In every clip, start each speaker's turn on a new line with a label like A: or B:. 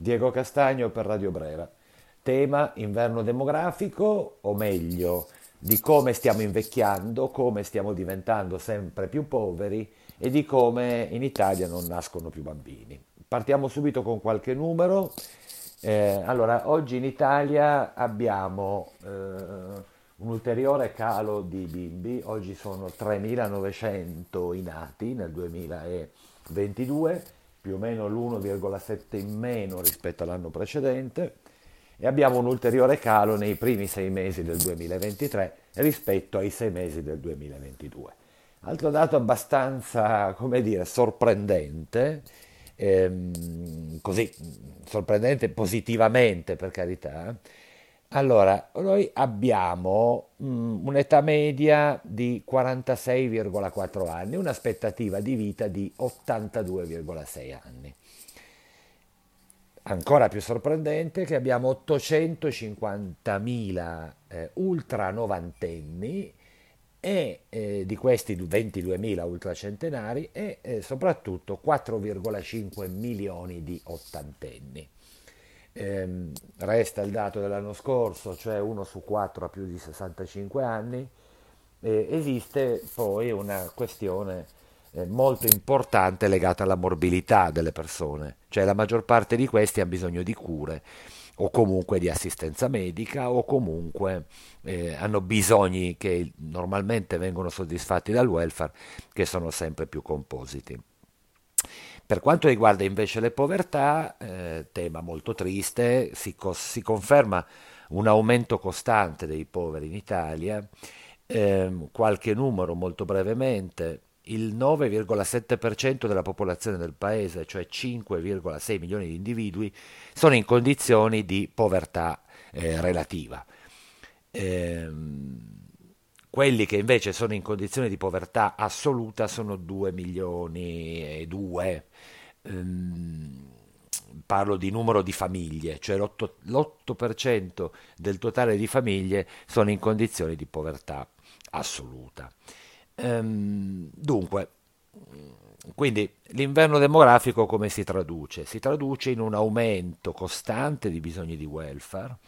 A: Diego Castagno per Radio Brera. Tema inverno demografico, o meglio, di come stiamo invecchiando, come stiamo diventando sempre più poveri e di come in Italia non nascono più bambini. Partiamo subito con qualche numero. Eh, allora, oggi in Italia abbiamo eh, un ulteriore calo di bimbi, oggi sono 3.900 i nati nel 2022, più o meno l'1,7 in meno rispetto all'anno precedente e abbiamo un ulteriore calo nei primi sei mesi del 2023 rispetto ai sei mesi del 2022. Altro dato abbastanza, come dire, sorprendente, ehm, così sorprendente positivamente per carità, allora, noi abbiamo mm, un'età media di 46,4 anni, un'aspettativa di vita di 82,6 anni. Ancora più sorprendente che abbiamo 850.000 eh, ultra novantenni e eh, di questi 22.000 ultracentenari e eh, soprattutto 4,5 milioni di ottantenni. Ehm, resta il dato dell'anno scorso, cioè uno su quattro ha più di 65 anni. Eh, esiste poi una questione eh, molto importante legata alla morbilità delle persone, cioè la maggior parte di questi ha bisogno di cure o comunque di assistenza medica o comunque eh, hanno bisogni che normalmente vengono soddisfatti dal welfare che sono sempre più compositi. Per quanto riguarda invece le povertà, eh, tema molto triste, si, co- si, conferma un aumento costante dei poveri in Italia, eh, qualche numero molto brevemente, il 9,7% della popolazione del paese, cioè 5,6 milioni di individui, sono in condizioni di povertà eh, relativa. Ehm, quelli che invece sono in condizioni di povertà assoluta sono 2 milioni e 2. Ehm, parlo di numero di famiglie, cioè l'8%, l'8% del totale di famiglie sono in condizioni di povertà assoluta. Ehm, dunque, quindi l'inverno demografico come si traduce? Si traduce in un aumento costante di bisogni di welfare,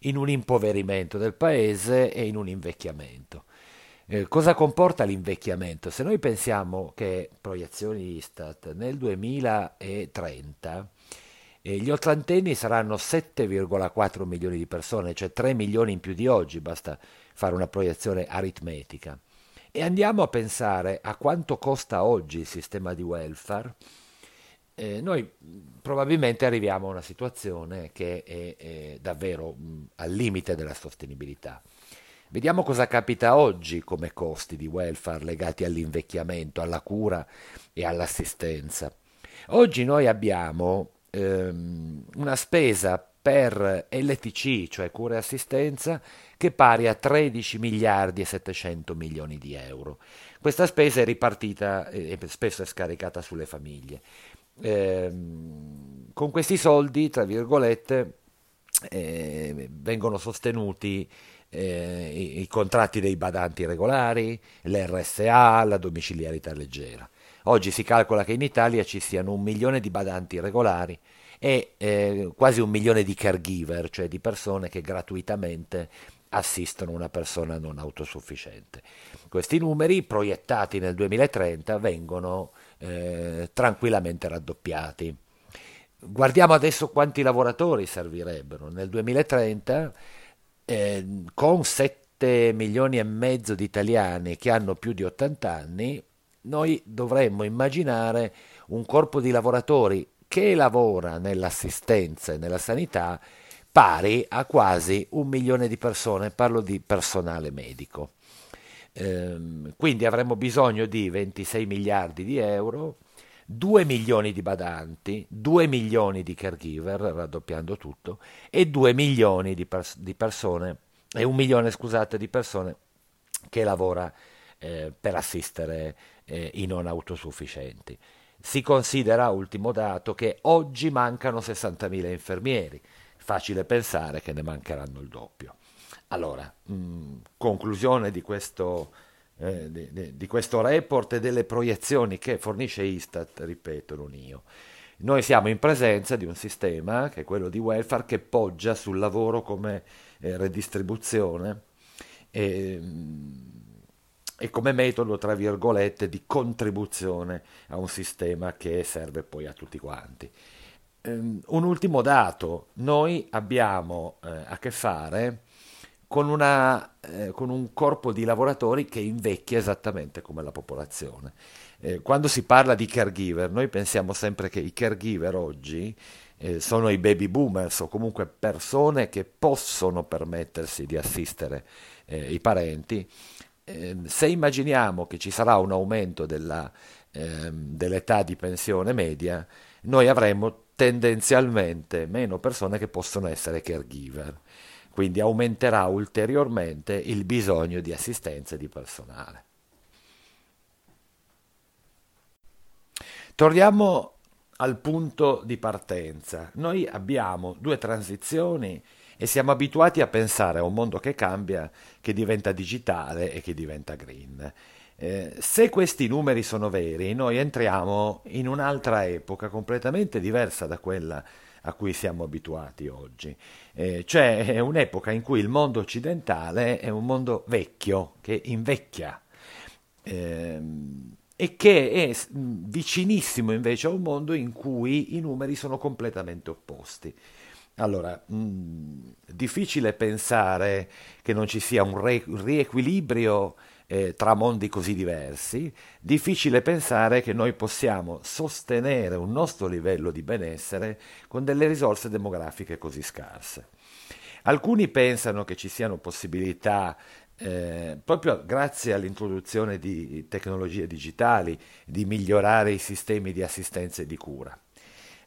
A: in un impoverimento del paese e in un invecchiamento. Eh, cosa comporta l'invecchiamento? Se noi pensiamo che proiezioni Istat nel 2030 eh, gli ottantenni saranno 7,4 milioni di persone, cioè 3 milioni in più di oggi, basta fare una proiezione aritmetica. E andiamo a pensare a quanto costa oggi il sistema di welfare eh, noi probabilmente arriviamo a una situazione che è, è davvero mh, al limite della sostenibilità. Vediamo cosa capita oggi come costi di welfare legati all'invecchiamento, alla cura e all'assistenza. Oggi noi abbiamo ehm, una spesa per LTC, cioè cura e assistenza, che è pari a 13 miliardi e 700 milioni di euro. Questa spesa è ripartita e spesso è scaricata sulle famiglie eh, con questi soldi, tra virgolette, eh, vengono sostenuti eh, i, i, contratti dei badanti regolari, l'RSA, la domiciliarità leggera. Oggi si calcola che in Italia ci siano un milione di badanti regolari e eh, quasi un milione di caregiver, cioè di persone che gratuitamente assistono una persona non autosufficiente. Questi numeri proiettati nel 2030 vengono eh, tranquillamente raddoppiati. Guardiamo adesso quanti lavoratori servirebbero. Nel 2030, eh, con 7 milioni e mezzo di italiani che hanno più di 80 anni, noi dovremmo immaginare un corpo di lavoratori che lavora nell'assistenza e nella sanità pari a quasi un milione di persone, parlo di personale medico. Ehm, quindi avremo bisogno di 26 miliardi di euro, 2 milioni di badanti, 2 milioni di caregiver, raddoppiando tutto, e 2 milioni di, pers- di persone, e un milione scusate di persone che lavora eh, per assistere eh, i non autosufficienti. Si considera, ultimo dato, che oggi mancano 60.000 infermieri, facile pensare che ne mancheranno il doppio. Allora, mh, mm, conclusione di questo, eh, di, di questo report e delle proiezioni che fornisce Istat, ripeto, non io. Noi siamo in presenza di un sistema, che è quello di welfare, che poggia sul lavoro come eh, redistribuzione e, e come metodo, tra virgolette, di contribuzione a un sistema che serve poi a tutti quanti. Um, un ultimo dato, noi abbiamo eh, a che fare con, una, eh, con, un corpo di lavoratori che invecchia esattamente come la popolazione. Eh, quando si parla di caregiver, noi pensiamo sempre che i caregiver oggi eh, sono i baby boomers o comunque persone che possono permettersi di assistere eh, i parenti. Ehm, se immaginiamo che ci sarà un aumento della, ehm, dell'età di pensione media, noi avremo tendenzialmente meno persone che possono essere caregiver quindi aumenterà ulteriormente il bisogno di assistenza di personale. Torniamo al punto di partenza. Noi abbiamo due transizioni e siamo abituati a pensare a un mondo che cambia, che diventa digitale e che diventa green. Eh, se questi numeri sono veri, noi entriamo in un'altra epoca completamente diversa da quella a cui siamo abituati oggi. Eh, cioè è un'epoca in cui il mondo occidentale è un mondo vecchio, che invecchia. Eh, e che è vicinissimo invece a un mondo in cui i numeri sono completamente opposti. Allora, mh, difficile pensare che non ci sia un, re- riequilibrio eh, tra mondi così diversi, difficile pensare che noi possiamo sostenere un nostro livello di benessere con delle risorse demografiche così scarse. Alcuni pensano che ci siano possibilità eh, proprio grazie all'introduzione di tecnologie digitali, di migliorare i sistemi di assistenza e di cura.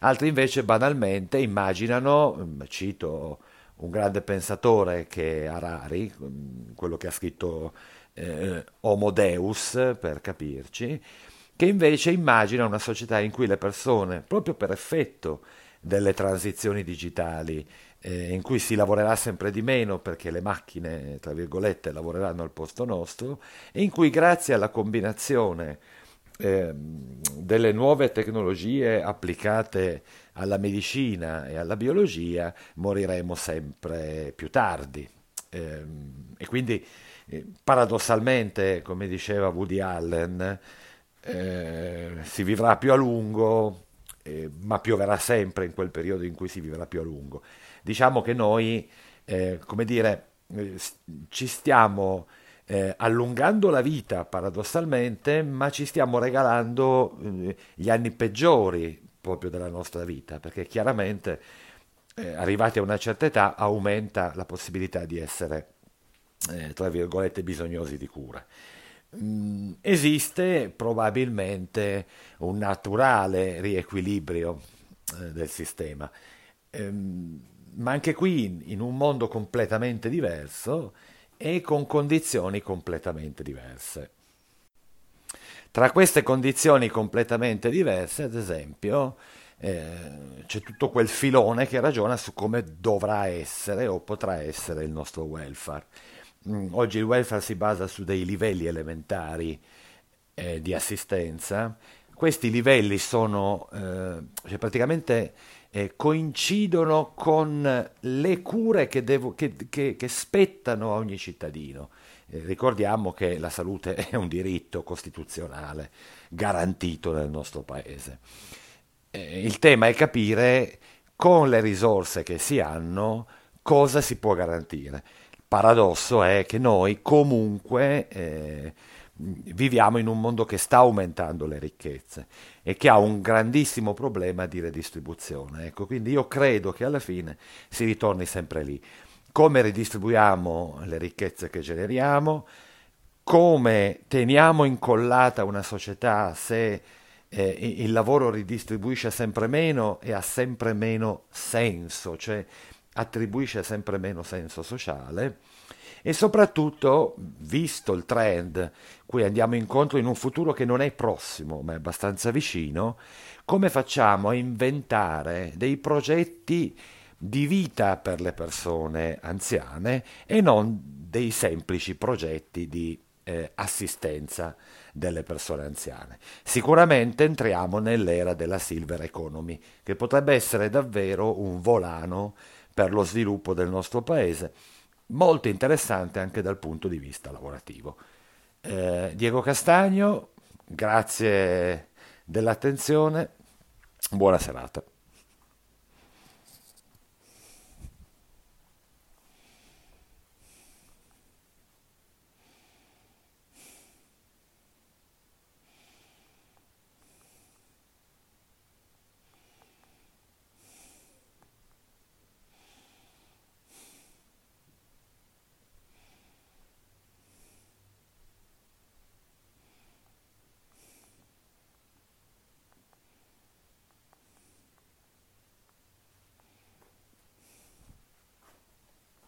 A: Altri invece banalmente immaginano, mm, cito un grande pensatore che è Harari, quello che ha scritto eh, Homo Deus, per capirci, che invece immagina una società in cui le persone, proprio per effetto delle transizioni digitali, eh, in cui si lavorerà sempre di meno perché le macchine, tra virgolette, lavoreranno al posto nostro, e in cui grazie alla combinazione eh, delle nuove tecnologie applicate alla medicina e alla biologia moriremo sempre più tardi. Eh, e quindi eh, paradossalmente, come diceva Woody Allen, eh, si vivrà più a lungo, eh, ma pioverà sempre in quel periodo in cui si vivrà più a lungo. Diciamo che noi, eh, come dire, eh, ci stiamo eh, allungando la vita paradossalmente, ma ci stiamo regalando gli anni peggiori proprio della nostra vita, perché chiaramente arrivati a una certa età aumenta la possibilità di essere eh, tra virgolette, bisognosi di cura. Mm, esiste probabilmente un naturale riequilibrio eh, del sistema, ehm, ma anche qui in un mondo completamente diverso e con condizioni completamente diverse. Tra queste condizioni completamente diverse, ad esempio, eh, c'è tutto quel filone che ragiona su come dovrà essere o potrà essere il nostro welfare. Mm, oggi il welfare si basa su dei livelli elementari eh, di assistenza. Questi livelli sono eh, cioè praticamente eh, coincidono con le cure che, devo, che, che, che spettano a ogni cittadino. Eh, ricordiamo che la salute è un diritto costituzionale garantito nel nostro paese. Eh, il tema è capire con le risorse che si hanno cosa si può garantire paradosso è che noi comunque eh, viviamo in un mondo che sta aumentando le ricchezze e che ha un grandissimo problema di redistribuzione. Ecco, quindi io credo che alla fine si ritorni sempre lì. Come ridistribuiamo le ricchezze che generiamo, come teniamo incollata una società se eh, il lavoro ridistribuisce sempre meno e ha sempre meno senso, cioè attribuisce sempre meno senso sociale e soprattutto, visto il trend, cui andiamo incontro in un futuro che non è prossimo, ma è abbastanza vicino, come facciamo a inventare dei progetti di vita per le persone anziane e non dei semplici progetti di eh, assistenza delle persone anziane. Sicuramente entriamo nell'era della silver economy, che potrebbe essere davvero un volano per lo sviluppo del nostro paese, molto interessante anche dal punto di vista lavorativo. Eh, Diego Castagno, grazie dell'attenzione, buona serata.